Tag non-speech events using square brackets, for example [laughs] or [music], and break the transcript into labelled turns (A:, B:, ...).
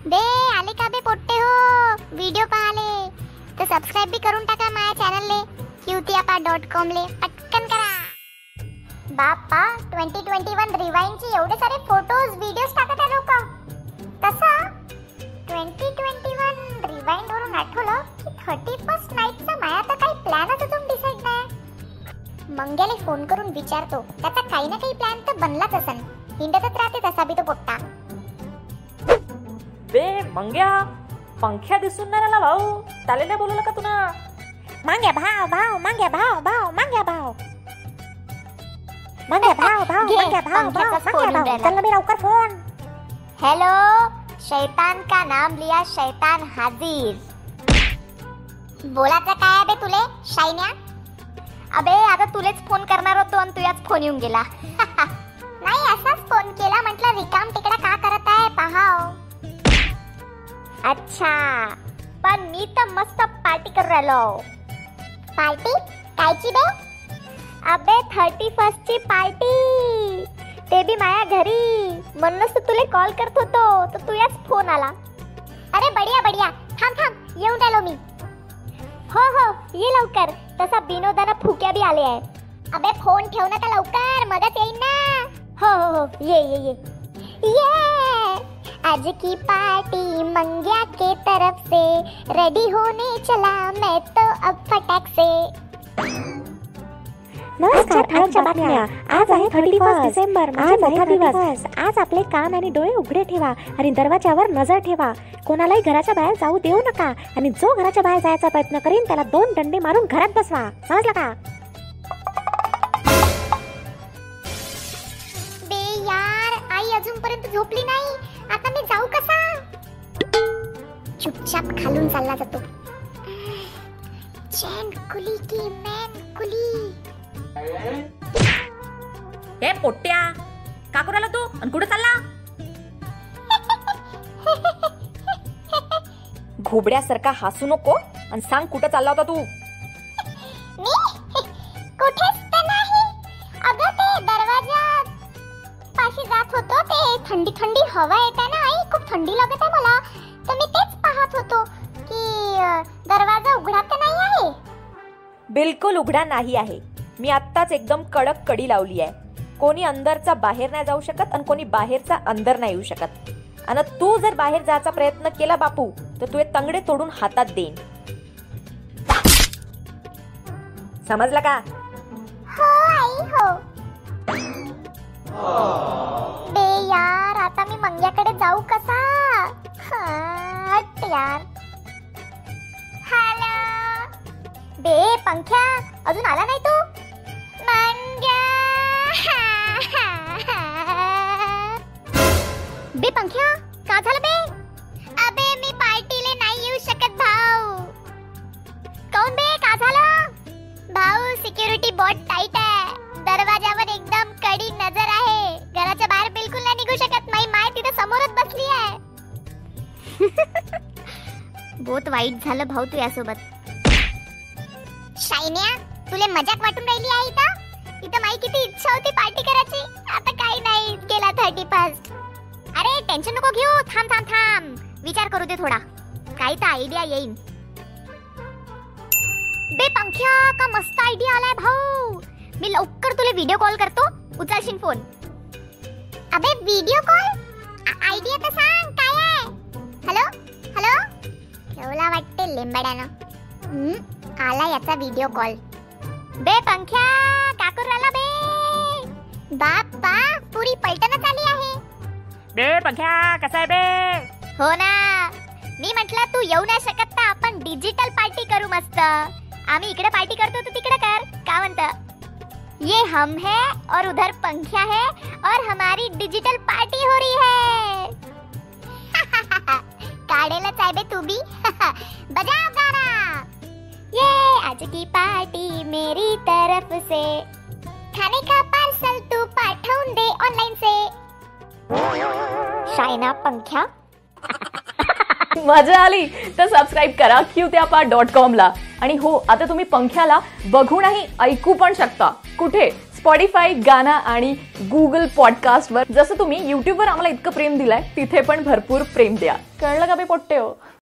A: बे आले का बे पोट्टे हो? व्हिडिओ पाहाले. तर सबस्क्राईब बी करून टाका माझ्या चॅनलले क्यूतियापा डॉट कॉम ले. पटकन करा. बाप्पा ट्वेंटी ट्वेंटी वन रिवाईनचे एवढे सारे फोटोज व्हिडिओज टाकत आहे लोक तसं ट्वेंटी ट्वेंटी वन रिवाईंडवरून आठवलं की थर्टी फर्स्ट नाईटचा माया तर काही प्लॅनच अजून डिसाईड नाही. मंग्याला फोन करून विचारतो त्याचा काही ना काही प्लॅन तर बनलाच असन. हिंडतच राहते तसा बी तो पोट्टा.
B: मंग्या पंख्या दिसून नाही राहिला भाऊ त्याला नाही बोलवलं का तुला?
C: मांग्या भाव भाव मांग्या भाव भाव मांग्या भाव. मांग्या भाव भाव मांग्या भाव भाव मांग्या भाव. चल लवकर फोन.
A: हेलो शैतान का नाम लिया शैतान हाजीर? बोलायचं काय आहे बे तुले शायन्या अबे आता तुलेच फोन करणार होतो आणि तुझ्याच फोन येऊन गेला. [laughs] नाही असाच फोन केला म्हटलं रिकाम तिकडे अच्छा. पण मी तर मस्त पार्टी करू राहिलो. पार्टी? कायची बे? अबे थर्टी फर्स्ट ची पार्टी. ते बी माया घरी. म्हणूनच तर तुला कॉल करत होतो. तर तू याच फोन आला. अरे बढिया बढिया. थांब थांब. येऊन राहिलो मी. हो हो. ये लवकर. तसा बिनोदाना फुक्या बी आले आहे. अबे फोन ठेव ना लवकर. मगच येईन ना. हो हो हो. ये ये ये. ये! आज की पार्टी मंग्या के तरफ से। रेडी होने चला मैं तो अब फटाक से।
C: नमस्कार ठळकच्या बातम्या. आज आहे थर्टी फर्स्ट डिसेंबर आज मोठा दिवस. आज आपले कान आणि डोळे उघडे ठेवा आणि दरवाजावर नजर ठेवा. कोणालाही घराच्या बाहेर जाऊ देऊ नका आणि जो घराच्या बाहेर जायचा प्रयत्न करीन त्याला दोन दंडे मारून घरात बसवा. समजलं का?
A: बे यार आई अजूनपर्यंत झोपली नाही? चुपचाप खालून चालला जातो. चैन कुली की मैन कुली
B: हे पोट्ट्या का करू राहिला तू? आणि कुठे चालला? घोबड्यासारखा हसू नको आणि सांग कुठं चालला होता तू?
A: मी? कुठेच तर नाही. अगं ते दरवाजा पाशी जात होतो ते थंडी थंडी हवा येते ना आई खूप थंडी लागत आहे
B: बिलकुल उघडा नाही आहे. मी आत्ताच एकदम कडक कडी लावली आहे. कोणी अंदरचा बाहेर नाही जाऊ शकत आणि कोणी बाहेरचा अंदर नाही येऊ शकत. आणि तू जर बाहेर जायचा प्रयत्न केला बापू तर तू हे तंगडे तोडून हातात देईन. समजला का?
A: हो आई हो. बे यार आता मी मंग्याकडे जाऊ कसा? पंख्या अजून आला नाही तू? बे पंख्या का झालं बे? अबे मी पार्टीले नाही येऊ शकत भाऊ. काऊन बे का झालं? भाऊ सिक्युरिटी बहुत टाईट आहे. दरवाजावर एकदम कडी नजर आहे. घराच्या बाहेर बिलकुल नाही निघू शकत. माई माय तिथे समोरच बसली आहे. [laughs] बहुत वाईट झालं भाऊ तू यासोबत शायन्या तुले मजाक वाटून राहिली आहे का इथं माई किती इच्छा होती पार्टी करायची. आता काही नाही गेला थर्टी फर्स्ट अरे टेन्शन नको घेऊ. थांब थांब थांब. विचार करू दे थोडा. काही तर आयडिया येईन. बे पंख्या का मस्त आयडिया आलाय भाऊ. मी लवकर तुला व्हिडिओ कॉल करतो. उचलशील फोन अबे व्हिडिओ कॉल आयडिया तर सांग. काय आहे? हॅलो हॅलो ठेवला वाटते लेंबड्यानं. आला याचा व्हिडिओ कॉल बे पंख्या का करू राहिला बे. बाप्पा पुरी पलटणच आली आहे.
B: बे पंख्या कसा आहे बे?
A: हो ना. मी म्हटलं तू येऊ नाही शकत तर आपण डिजिटल पार्टी करू मस्त. आम्ही इकडे पार्टी करतो तू तिकडे कर. का म्हणत? ये हम है और उधर पंख्या है और हमारी डिजिटल पार्टी हो रही है. [laughs] काढेलच आहे बे तू भी [laughs] बजा की पार्टी मेरी तरफ से। खाने का पार्सल तू पाठवून दे ऑनलाइन से। शायना पंख्या? [laughs]
B: मजा आली. तर सबस्क्राईब करा क्यूत्यापा डॉट कॉमला आणि हो आता तुम्ही पंख्याला बघूनही ऐकू पण शकता. कुठे?
D: स्पॉटीफाय गाना आणि गुगल पॉडकास्टवर जसं तुम्ही युट्यूबवर आम्हाला इतकं प्रेम दिलंय तिथे पण भरपूर प्रेम द्या. कळलं का बे पोट्टे हो?